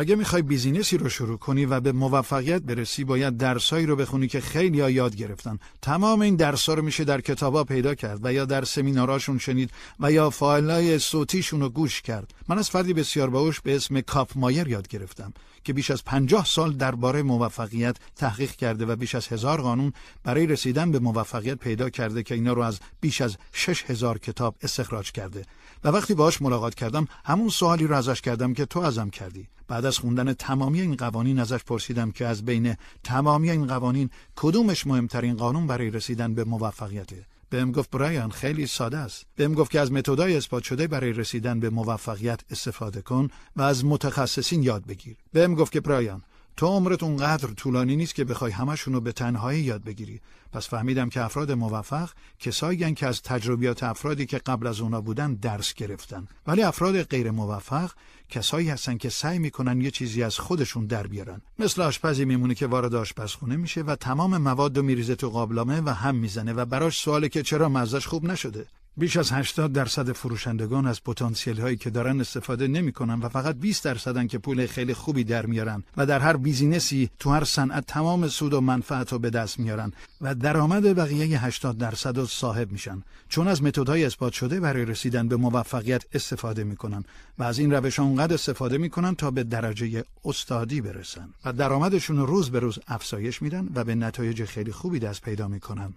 اگه می‌خوای business ی رو شروع کنی و به موفقیت برسی باید درسایی رو بخونی که خیلی ها یاد گرفتن. تمام این درسا رو میشه در کتابا پیدا کرد و یا در سمیناراشون شنید و یا فایلای صوتیشون رو گوش کرد. من از فردی بسیار باهوش به اسم کاپ مایر یاد گرفتم. که بیش از پنجاه سال درباره موفقیت تحقیق کرده و بیش از هزار قانون برای رسیدن به موفقیت پیدا کرده که اینا رو از بیش از شش هزار کتاب استخراج کرده. و وقتی باهاش ملاقات کردم همون سوالی رو ازش کردم که تو ازم کردی. بعد از خوندن تمامی این قوانین ازش پرسیدم که از بین تمامی این قوانین کدومش مهمترین قانون برای رسیدن به موفقیته؟ بهم گفت برایان خیلی ساده است. بهم گفت که از متدای اثبات شده برای رسیدن به موفقیت استفاده کن و از متخصصین یاد بگیر. بهم گفت که برایان تو عمرت اونقدر طولانی نیست که بخوای همشون رو به تنهایی یاد بگیری. پس فهمیدم که افراد موفق کسایی که از تجربیات افرادی که قبل از اونا بودن درس گرفتن. ولی افراد غیر موفق کسایی هستن که سعی می‌کنن یه چیزی از خودشون در بیارن. مثل آشپزی میمونه که وارد آشپزخونه میشه و تمام مواد رو میریزه تو قابلمه و هم می‌زنه و براش سواله که چرا مزهش خوب نشده. بیش از 80 درصد فروشندگان از پتانسیل هایی که دارن استفاده نمی‌کنن و فقط 20 درصدن که پول خیلی خوبی در میارن و در هر بیزینسی تو هر صنعت تمام سود و منفعت رو به دست میارن و درآمد بقیه 80 درصد رو صاحب میشن. چون از متدهای اثبات شده برای رسیدن به موفقیت استفاده می‌کنن و از این روش اونقدر استفاده می‌کنن تا به درجه استادی برسن و درآمدشون رو روز به روز افزایش میدن و به نتایج خیلی خوبی دست پیدا می‌کنن.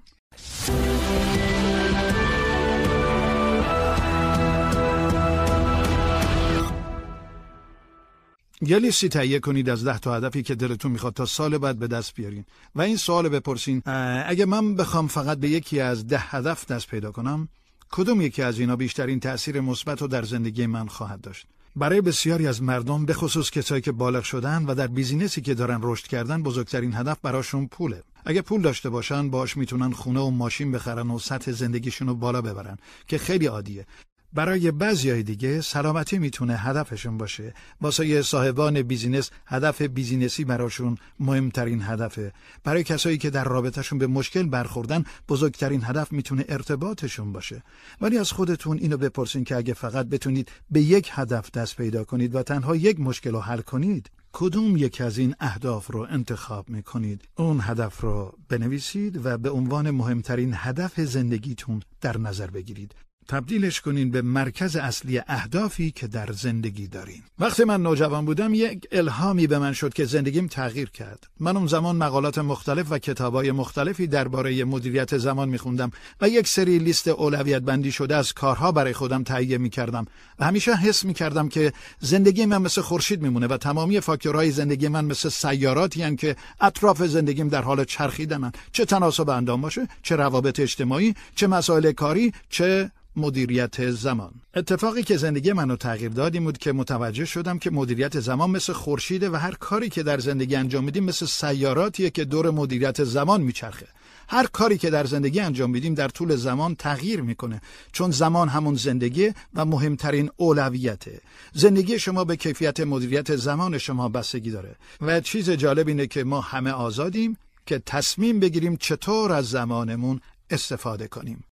یه لیستی تهیه کنید از ده تا هدفی که دلتون می‌خواد تا سال بعد به دست بیارین. و این سوال بپرسین اگه من بخوام فقط به یکی از ده هدف دست پیدا کنم کدوم یکی از اینا بیشترین تاثیر مثبت رو در زندگی من خواهد داشت؟ برای بسیاری از مردم به خصوص کسایی که بالغ شدن و در بیزینسی که دارن رشد کردن بزرگترین هدف براشون پوله. اگه پول داشته باشن باش می‌تونن خونه و ماشین بخرن و سطح زندگیشون رو بالا ببرن که خیلی عادیه. برای بعضی دیگه سلامتی می‌تونه هدفشون باشه. واسه صاحبان business هدف business ی براشون مهمترین هدفه. برای کسایی که در رابطهشون به مشکل برخوردن بزرگترین هدف می‌تونه ارتباطشون باشه. ولی از خودتون اینو بپرسین که اگه فقط بتونید به یک هدف دست پیدا کنید و تنها یک مشکل رو حل کنید کدوم یک از این اهداف رو انتخاب می‌کنید؟ اون هدف رو بنویسید و به عنوان مهمترین هدف زندگیتون در نظر بگیرید. تبدیلش کنین به مرکز اصلی اهدافی که در زندگی دارین. وقتی من نوجوان بودم یک الهامی به من شد که زندگیم تغییر کرد. من اون زمان مقالات مختلف و کتابای مختلفی درباره مدیریت زمان میخوندم و یک سری لیست اولویت بندی شده از کارها برای خودم تهیه می‌کردم. و همیشه حس می‌کردم که زندگی من مثل خورشید میمونه و تمامی فاکتورهای زندگی من مثل سیاراتی که اطراف زندگیم در حال چرخیدنن. چه تناسب اندام باشه چه روابط اجتماعی چه مسائل کاری چه مدیریت زمان. اتفاقی که زندگی منو تغییر داد این بود که متوجه شدم که مدیریت زمان مثل خورشیده و هر کاری که در زندگی انجام میدیم مثل سیاراتیه که دور مدیریت زمان میچرخه. هر کاری که در زندگی انجام میدیم در طول زمان تغییر می‌کنه چون زمان همون زندگی و مهمترین اولویته. زندگی شما به کیفیت مدیریت زمان شما بستگی داره و چیز جالب اینه که ما همه آزادیم که تصمیم بگیریم چطور از زمانمون استفاده کنیم.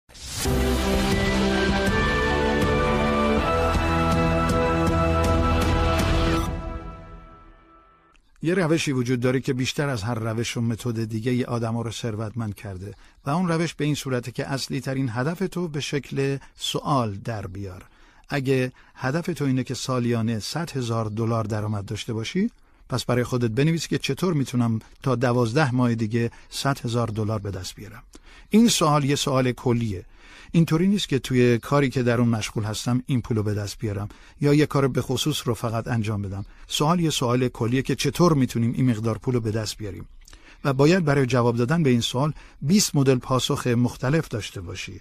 یه روشی وجود داره که بیشتر از هر روش و متد دیگه آدم رو ثروتمند کرده و اون روش به این صورته که اصلی ترین هدف تو به شکل سوال در بیار. اگه هدف تو اینه که سالیانه 100 هزار دلار درآمد داشته باشی پس برای خودت بنویس که چطور می‌تونم تا دوازده ماه دیگه 100 هزار دلار به دست بیارم. این سوال یه سوال کلیه. اینطوری نیست که توی کاری که در اون مشغول هستم این پولو به دست بیارم یا یه کار به خصوص رو فقط انجام بدم. سوال یه سوال کلیه که چطور می‌تونیم این مقدار پولو به دست بیاریم؟ و باید برای جواب دادن به این سوال 20 مدل پاسخ مختلف داشته باشی.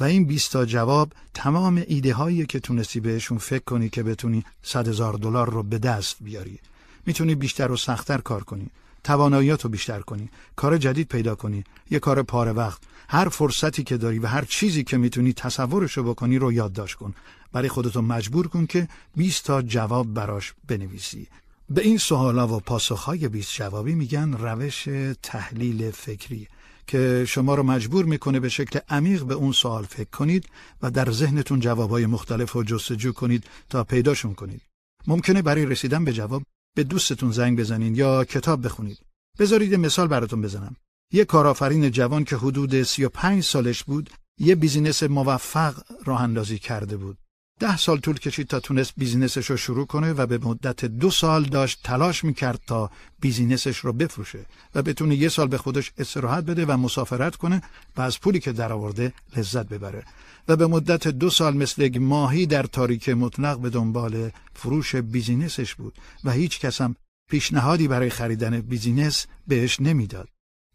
و این 20 تا جواب تمام ایده هایی که تونستی بهشون فکر کنی که بتونی 100 هزار دلار رو به دست بیاری. می‌تونی بیشتر و سختتر کار کنی. تواناییات رو بیشتر کنی. کار جدید پیدا کنی. یه کار پاره وقت. هر فرصتی که داری و هر چیزی که می‌تونی تصورشو بکنی رو یادداشت کن. برای خودتو مجبور کن که 20 تا جواب براش بنویسی. به این سوالا و پاسخهای 20 جوابی میگن روش تحلیل فکری که شما رو مجبور می‌کنه به شکل عمیق به اون سوال فکر کنید و در ذهنتون جوابهای مختلف رو جستجو کنید تا پیداشون کنید. ممکنه برای رسیدن به جواب به دوستتون زنگ بزنین یا کتاب بخونید. بذارید مثال براتون بزنم. یه کارآفرین جوان که حدود 35 سالش بود، یه business موفق راه اندازی کرده بود. ده سال طول کشید تا تونست business ش رو شروع کنه و به مدت دو سال داشت تلاش می‌کرد تا business ش رو بفروشه و بتونه یه سال به خودش استراحت بده و مسافرت کنه و از پولی که درآورده لذت ببره و به مدت دو سال مثل یک ماهی در تاریکی مطلق به دنبال فروش business ش بود و هیچ کس هم پیشنهادی برای خریدن business بهش نمی‌داد.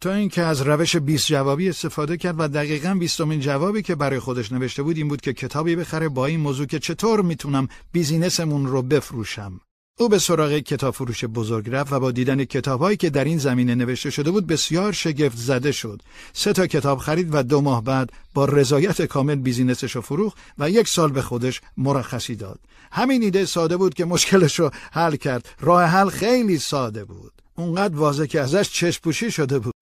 تا اینکه از روش 20 جوابی استفاده کرد و دقیقا بیستمین جوابی که برای خودش نوشته بود این بود که کتابی بخره با این موضوع که چطور می‌تونم بیزینسمون رو بفروشم. او به سراغ کتاب فروش بزرگ رفت و با دیدن کتابهایی که در این زمینه نوشته شده بود بسیار شگفت زده شد. سه تا کتاب خرید و دو ماه بعد با رضایت کامل بیزینسش رو فروخت و یک سال به خودش مرخصی داد. همین ایده ساده بود که مشکلش رو حل کرد. راه حل خیلی ساده بود. اونقدر واضح که ازش چشم پوشی شده بود.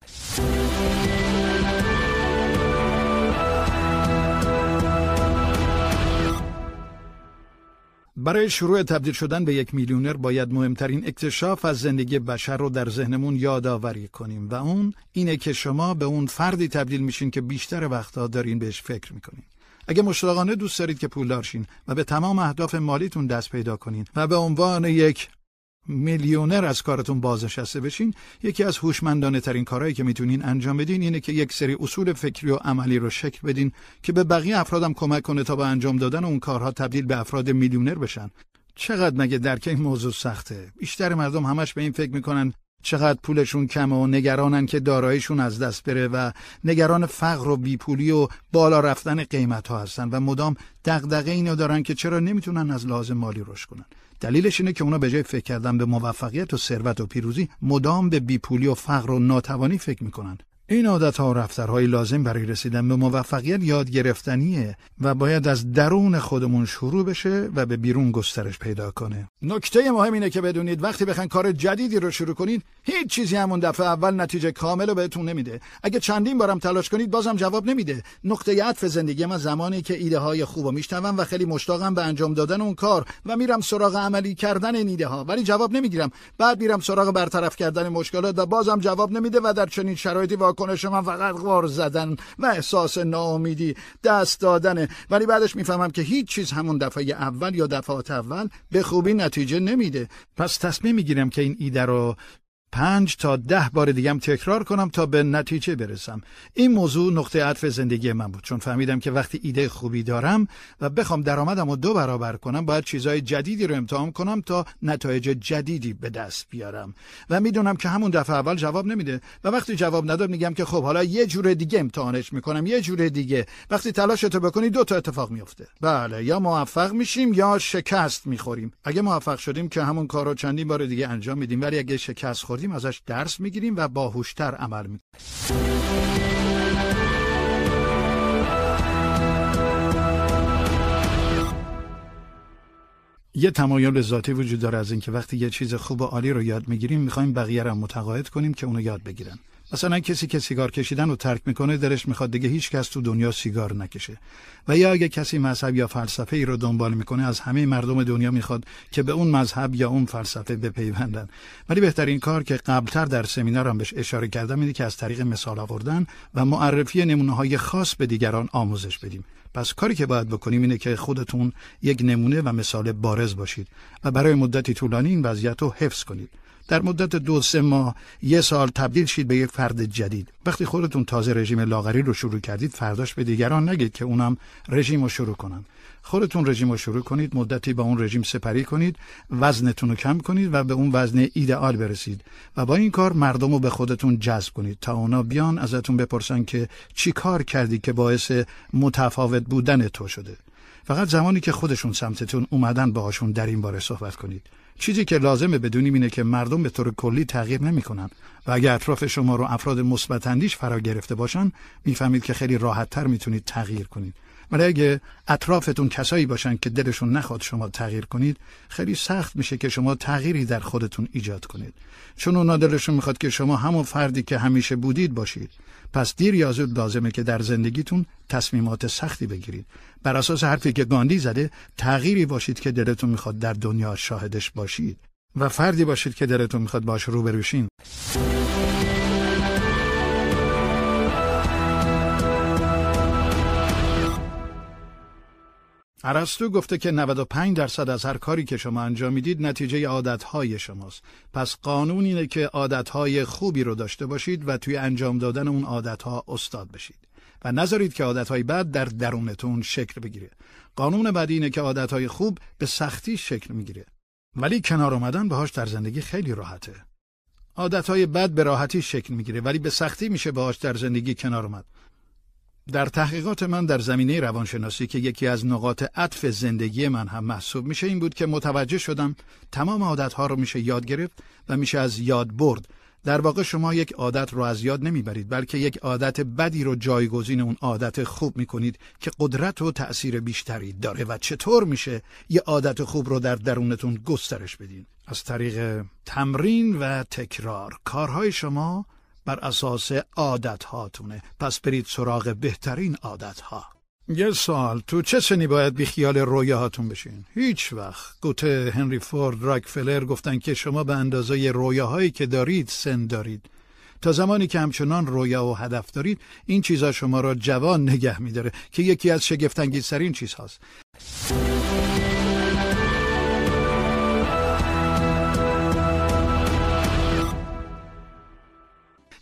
برای شروع تبدیل شدن به یک میلیونر باید مهمترین اکتشاف از زندگی بشر رو در ذهنمون یادآوری کنیم و اون اینه که شما به اون فردی تبدیل میشین که بیشتر وقتها دارین بهش فکر می‌کنین. اگه مشتاقانه دوست دارید که پولدار شین و به تمام اهداف مالیتون دست پیدا کنین و به عنوان یک میلیونر از کارتون بازنشسته بشین. یکی از هوشمندانه ترین کارهایی که می‌تونین انجام بدین اینه که یک سری اصول فکری و عملی رو شکل بدین که به بقیه افرادم کمک کنه تا به انجام دادن اون کارها تبدیل به افراد میلیونر بشن. چقدر مگه درک این موضوع سخته؟ بیشتر مردم همش به این فکر می‌کنن چقدر پولشون کمه و نگرانن که داراییشون از دست بره و نگران فقر و بیپولی و بالا رفتن قیمت ها هستن و مدام دغدغه اینو دارن که چرا نمی‌تونن از لازم مالی رشد کنن. دلیلش اینه که اونا به جای فکر کردن به موفقیت و ثروت و پیروزی مدام به بیپولی و فقر و ناتوانی فکر می‌کنن. این عادت ها و رفتارهای لازم برای رسیدن به موفقیت یاد گرفتنیه و باید از درون خودمون شروع بشه و به بیرون گسترش پیدا کنه. نکته مهم اینه که بدونید وقتی بخواین کار جدیدی رو شروع کنید هیچ چیزی همون دفعه اول نتیجه کامل رو بهتون نمیده. اگه چندین بارم تلاش کنید بازم جواب نمیده. نقطه عطف زندگی من زمانی که ایده های خوبو میشنوم و خیلی مشتاقم به انجام دادن اون کار و میرم سراغ عملی کردن این ایده ها ولی جواب نمی‌گیرم. بعد میرم سراغ برطرف کردن مشکلات و بازم جواب نمیده و در چنین شرایطی واکنش من فقط غار زدن و احساس ناامیدی دست دادنه. ولی بعدش می‌فهمم که هیچ چیز همون دفعه اول یا دفعات اول به خوبی نتیجه نمیده. پس تصمیم می‌گیرم که این ایده رو پنج تا ده بار دیگم تکرار کنم تا به نتیجه برسم. این موضوع نقطه عطف زندگی من بود. چون فهمیدم که وقتی ایده خوبی دارم و بخوام درآمدم رو دو برابر کنم باید چیزهای جدیدی رو امتحان کنم تا نتایج جدیدی به دست بیارم. و می‌دونم که همون دفعه اول جواب نمیده. و وقتی جواب نداد میگم که خب حالا یه جور دیگه امتحانش می‌کنم. یه جور دیگه. وقتی تلاشتو بکنی دو تا اتفاق میفته بله یا موفق میشیم یا شکست می‌خوریم. اگه موفق شدیم که همون کارو چندین بار دیگه انجام میدیم ولی اگه شکست خوردیم ازش درس می‌گیریم و باهوشتر عمل می‌کنیم. یه تمایل ذاتی وجود داره از اینکه وقتی یه چیز خوب و عالی رو یاد می‌گیریم می‌خوایم بقیه رو متقاعد کنیم که اونو یاد بگیرن. مثلا کسی که سیگار کشیدن رو ترک می‌کنه دلش می‌خواد دیگه هیچ کس تو دنیا سیگار نکشه. و یا اگه کسی مذهب یا فلسفه ای رو دنبال می‌کنه از همه مردم دنیا می‌خواد که به اون مذهب یا اون فلسفه بپیوندن. ولی بهترین کار که قبلتر در سمینارم بهش اشاره کردم اینه که از طریق مثال آوردن و معرفی نمونه های خاص به دیگران آموزش بدیم. پس کاری که باید بکنیم اینه که خودتون یک نمونه و مثال بارز باشید و برای مدتی طولانی این وضعیت رو حفظ کنید. در مدت دو سه ماه یه سال تبدیل شید به یک فرد جدید. وقتی خودتون تازه رژیم لاغری رو شروع کردید فرداش به دیگران نگید که اونم رژیم رو شروع کنن. خودتون رژیم رو شروع کنید مدتی با اون رژیم سپری کنید وزنتون رو کم کنید و به اون وزن ایدئال برسید. و با این کار مردم رو به خودتون جذب کنید تا اونا بیان ازتون بپرسن که چی کار کردی که باعث متفاوت بودن تو شده. فقط زمانی که خودشون سمتتون اومدن باهاشون در این باره صحبت کنید. چیزی که لازمه بدونیم اینه که مردم به طور کلی تغییر نمی‌کنن. و اگر اطراف شما رو افراد مثبت فرا گرفته باشن می‌فهمید که خیلی راحت تر می‌تونید تغییر کنید. ولی اگه اطرافتون کسایی باشن که دلشون نخواد شما تغییر کنید خیلی سخت میشه که شما تغییری در خودتون ایجاد کنید. چون اونا دلشون می‌خواد که شما همون فردی که همیشه بودید باشید. پس دیر یا زود لازمه که در زندگیتون تصمیمات سختی بگیرید. بر اساس حرفی که گاندی زده تغییری باشید که دلتون می‌خواد در دنیا شاهدش باشید. و فردی باشید که دلتون می‌خواد باش روبروشین. ارسطو گفته که 95 درصد از هر کاری که شما انجام می‌دید نتیجه عادتهای شماست. پس قانون اینه که عادتهای خوبی رو داشته باشید و توی انجام دادن اون عادتها استاد بشید. و نذارید که عادتهای بد در درونتون شکل بگیره. قانون بعدی اینه که عادتهای خوب به سختی شکل می‌گیره. ولی کنار اومدن باهاش در زندگی خیلی راحته. عادتهای بد به راحتی شکل می‌گیره ولی به سختی میشه باهاش در زندگی کنار اومد. در تحقیقات من در زمینه روانشناسی که یکی از نقاط عطف زندگی من هم محسوب میشه این بود که متوجه شدم تمام عادتها رو میشه یاد گرفت و میشه از یاد برد. در واقع شما یک عادت رو از یاد نمی‌برید بلکه یک عادت بدی رو جایگزین اون عادت خوب می‌کنید که قدرت و تأثیر بیشتری داره. و چطور میشه یه عادت خوب رو در درونتون گسترش بدین؟ از طریق تمرین و تکرار. کارهای شما بر اساس عادت هاتونه پس برید سراغ بهترین عادت ها یه سال تو چه سنی باید بی خیال رویاهاتون بشین؟ هیچ وقت. گوته هنری فورد راکفلر گفتن که شما به اندازه رویاهایی که دارید سن دارید. تا زمانی که همچنان رویا و هدف دارید این چیزها شما را جوان نگه میداره که یکی از شگفتانگیزترین چیزهاست.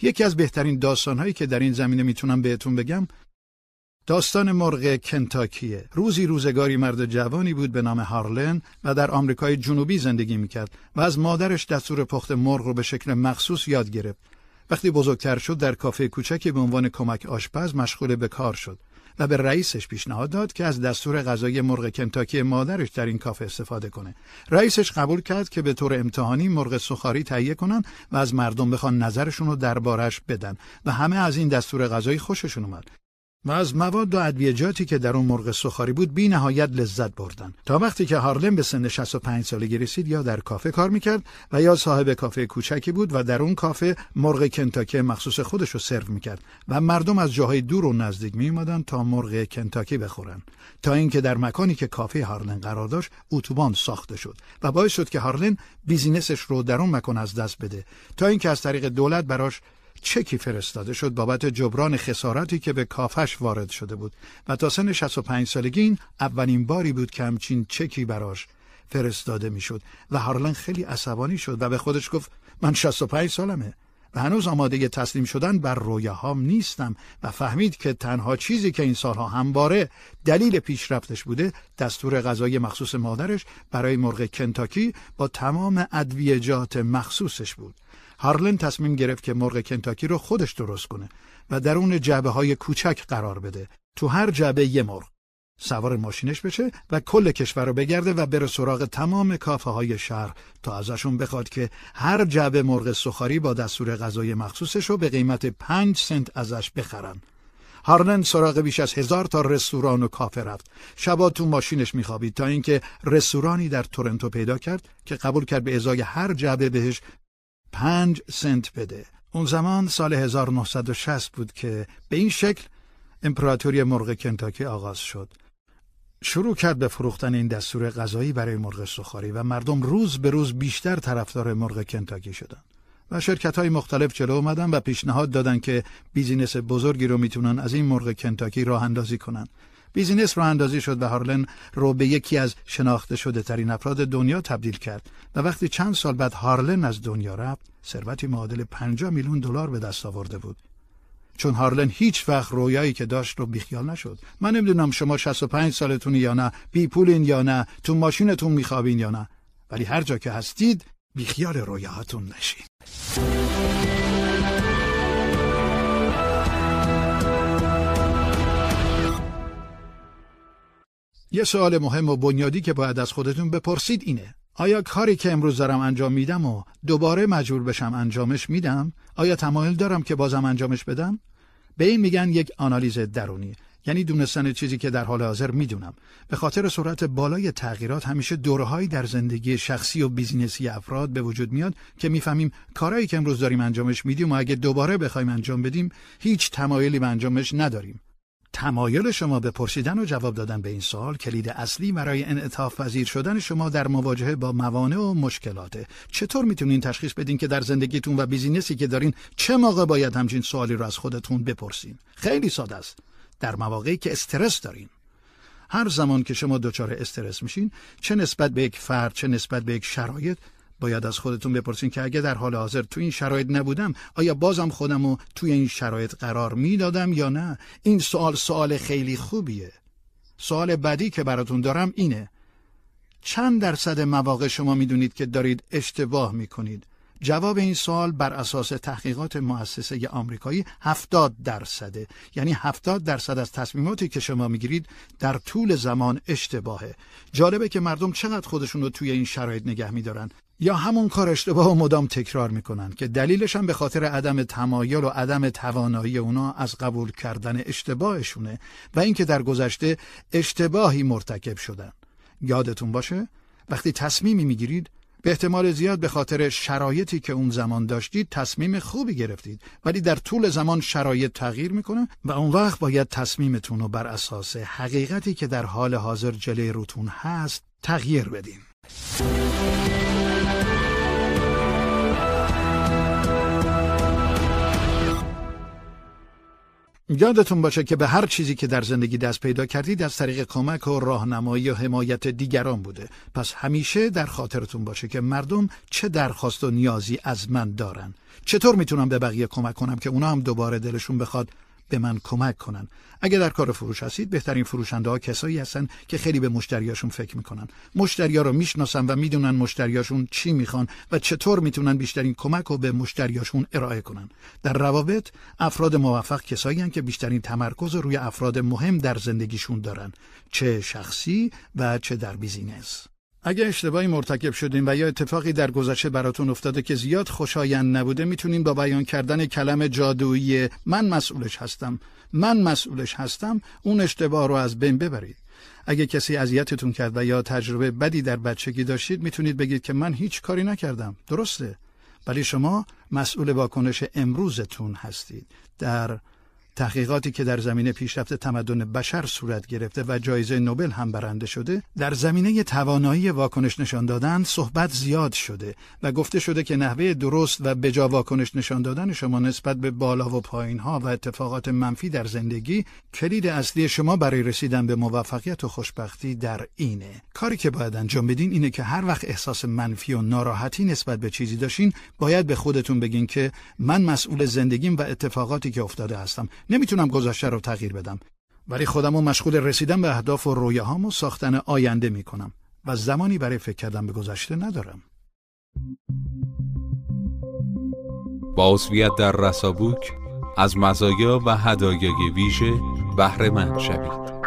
یکی از بهترین داستانهایی که در این زمینه می‌تونم بهتون بگم داستان مرغ کنتاکیه. روزی روزگاری مرد جوانی بود به نام هارلن و در آمریکای جنوبی زندگی می‌کرد و از مادرش دستور پخت مرغ رو به شکل مخصوص یاد گرفت. وقتی بزرگتر شد در کافه کوچکی به عنوان کمک آشپز مشغول به کار شد. و به رئیسش پیشنهاد داد که از دستور غذای مرغ کنتاکی مادرش در این کافه استفاده کنه. رئیسش قبول کرد که به طور امتحانی مرغ سخاری تهیه کنن و از مردم بخوان نظرشون رو دربارش بدن و همه از این دستور غذایی خوششون اومد. و از مواد و ادویجاتی که در اون مرغ سخاری بود بی نهایت لذت بردن تا وقتی که هارلم به سن 65 سالگی رسید یا در کافه کار می‌کرد و یا صاحب کافه کوچکی بود و در اون کافه مرغ کنتاکی مخصوص خودش رو سرو می‌کرد و مردم از جاهای دور و نزدیک میومدن تا مرغ کنتاکی بخورن. تا اینکه در مکانی که کافه هارلن قرار داشت اتوبان ساخته شد و باعث شد که هارلن بیزینسش رو در اون مکان از دست بده. تا اینکه از طریق دولت براش چکی فرستاده شد بابت جبران خسارتی که به کافش وارد شده بود. و تا سن 65 سالگی این اولین باری بود که همچین چکی براش فرستاده می‌شد. و هارلن خیلی عصبانی شد و به خودش گفت من 65 سالمه. و هنوز آماده تسلیم شدن بر رویاهام نیستم و فهمید که تنها چیزی که این سالها همواره دلیل پیشرفتش بوده دستور غذای مخصوص مادرش برای مرغ کنتاکی با تمام ادویجات مخصوصش بود. هارلن تصمیم گرفت که مرغ کنتاکی رو خودش درست کنه و در اون جعبه های کوچک قرار بده. تو هر جعبه یه مرغ. سوار ماشینش بشه و کل کشور رو بگرده و بره سراغ تمام کافه های شهر تا ازشون بخواد که هر جعبه مرغ سخاری با دستور غذای مخصوصش رو به قیمت پنج سنت ازش بخرن. هارلن سراغ بیش از هزار تا رستوران و کافه رفت. شبا تو ماشینش میخوابید تا اینکه رستورانی در تورنتو پیدا کرد که قبول کرد به ازای هر جعبه بهش پنج سنت بده اون زمان سال 1960 بود که به این شکل امپراتوری مرغ کنتاکی آغاز شد شروع کرد به فروختن این دستور غذایی برای مرغ سوخاری و مردم روز به روز بیشتر طرفدار مرغ کنتاکی شدن و شرکت های مختلف جلو اومدن و پیشنهاد دادن که business بزرگی رو می‌تونن از این مرغ کنتاکی راه اندازی کنن. business راه اندازی شد و هارلن رو به یکی از شناخته شده ترین افراد دنیا تبدیل کرد و وقتی چند سال بعد هارلن از دنیا رفت ثروتی معادل 50 میلیون دلار به دست آورده بود. چون هارلن هیچ وقت رویایی که داشت رو بیخیال نشد. من نمی‌دونم شما 65 سالتون یا نه بی پولین یا نه تو ماشینتون میخوابین یا نه. ولی هر جا که هستید بیخیال رویاهاتون نشین. یه سوال مهم و بنیادی که باید از خودتون بپرسید اینه. آیا کاری که امروز دارم انجام میدم و دوباره مجبور بشم انجامش میدم؟ آیا تمایل دارم که بازم انجامش بدم؟ به این میگن یک آنالیز درونی یعنی دونستن چیزی که در حال حاضر می‌دونم به خاطر سرعت بالای تغییرات همیشه دوره‌هایی در زندگی شخصی و business ی افراد به وجود میاد که می‌فهمیم کارهایی که امروز داریم انجامش میدیم و اگه دوباره بخوایم انجام بدیم هیچ تمایلی به انجامش نداریم تمایل شما به پرسیدن و جواب دادن به این سوال کلید اصلی برای انعطاف پذیر شدن شما در مواجهه با موانع و مشکلاته. چطور می‌تونین تشخیص بدین که در زندگیتون و business ی که دارین چه موقع باید همچین سوالی رو از خودتون بپرسین؟ خیلی ساده است. در مواقعی که استرس دارین. هر زمان که شما دچار استرس میشین چه نسبت به یک فرد چه نسبت به یک شرایط باید از خودتون بپرسین که اگه در حال حاضر تو این شرایط نبودم آیا بازم خودم رو توی این شرایط قرار می‌دادم یا نه؟ این سوال سوال خیلی خوبیه. سوال بعدی که براتون دارم اینه. چند درصد مواقع شما می‌دونید که دارید اشتباه می‌کنید؟ جواب این سوال بر اساس تحقیقات مؤسسه آمریکایی 70 درصده. یعنی 70 درصد از تصمیماتی که شما می‌گیرید در طول زمان اشتباهه. جالبه که مردم چقدر خودشون رو توی این شرایط نگه میدارن. یا همون کار اشتباه و مدام تکرار می‌کنن که دلیلش هم به خاطر عدم تمایل و عدم توانایی اونا از قبول کردن اشتباهشونه و اینکه در گذشته اشتباهی مرتکب شدن. یادتون باشه؟ وقتی تصمیمی می‌گیرید به احتمال زیاد به خاطر شرایطی که اون زمان داشتید تصمیم خوبی گرفتید. ولی در طول زمان شرایط تغییر می‌کنه و اون وقت باید تصمیمتون رو بر اساس حقیقتی که در حال حاضر جلوی روتون هست تغییر بدین. یادتون باشه که به هر چیزی که در زندگی دست پیدا کردید از طریق کمک و راهنمایی و حمایت دیگران بوده. پس همیشه در خاطرتون باشه که مردم چه درخواست و نیازی از من دارن. چطور می‌تونم به بقیه کمک کنم که اونا هم دوباره دلشون بخواد به من کمک کنن. اگه در کار فروش هستید بهترین فروشنده ها کسایی هستن که خیلی به مشتریاشون فکر می‌کنن. مشتریا رو می‌شناسن و می‌دونن مشتریاشون چی می‌خوان و چطور می‌تونن بیشترین کمک رو به مشتریاشون ارائه کنن. در روابط افراد موفق کسایی هستن که بیشترین تمرکز روی افراد مهم در زندگیشون دارن. چه شخصی و چه در بیزینس. اگه اشتباهی مرتکب شدین و یا اتفاقی در گذشته براتون افتاده که زیاد خوشایند نبوده می‌تونین با بیان کردن کلم جادویی من مسئولش هستم. من مسئولش هستم اون اشتباه رو از بین ببرید. اگه کسی اذیتتون کرد و یا تجربه بدی در بچگی داشتید می‌تونید بگید که من هیچ کاری نکردم. درسته. ولی شما مسئول واکنش امروزتون هستید. در تحقیقاتی که در زمینه پیشرفت تمدن بشر صورت گرفته و جایزه نوبل هم برنده شده در زمینه توانایی واکنش نشان دادن صحبت زیاد شده و گفته شده که نحوه درست و بجا واکنش نشان دادن شما نسبت به بالا و پایین ها و اتفاقات منفی در زندگی کلید اصلی شما برای رسیدن به موفقیت و خوشبختی در اینه. کاری که باید انجام بدین اینه که هر وقت احساس منفی و ناراحتی نسبت به چیزی داشتین باید به خودتون بگین که من مسئول زندگیم و اتفاقاتی که افتاده هستم. نمی‌تونم گذشته رو تغییر بدم. ولی خودم رو مشغول رسیدن به اهداف و رویاهام و ساختن آینده می‌کنم و زمانی برای فکر کردن به گذشته ندارم. با در رسابوک از مزایا و هدایای ویژه بهره مند شوید.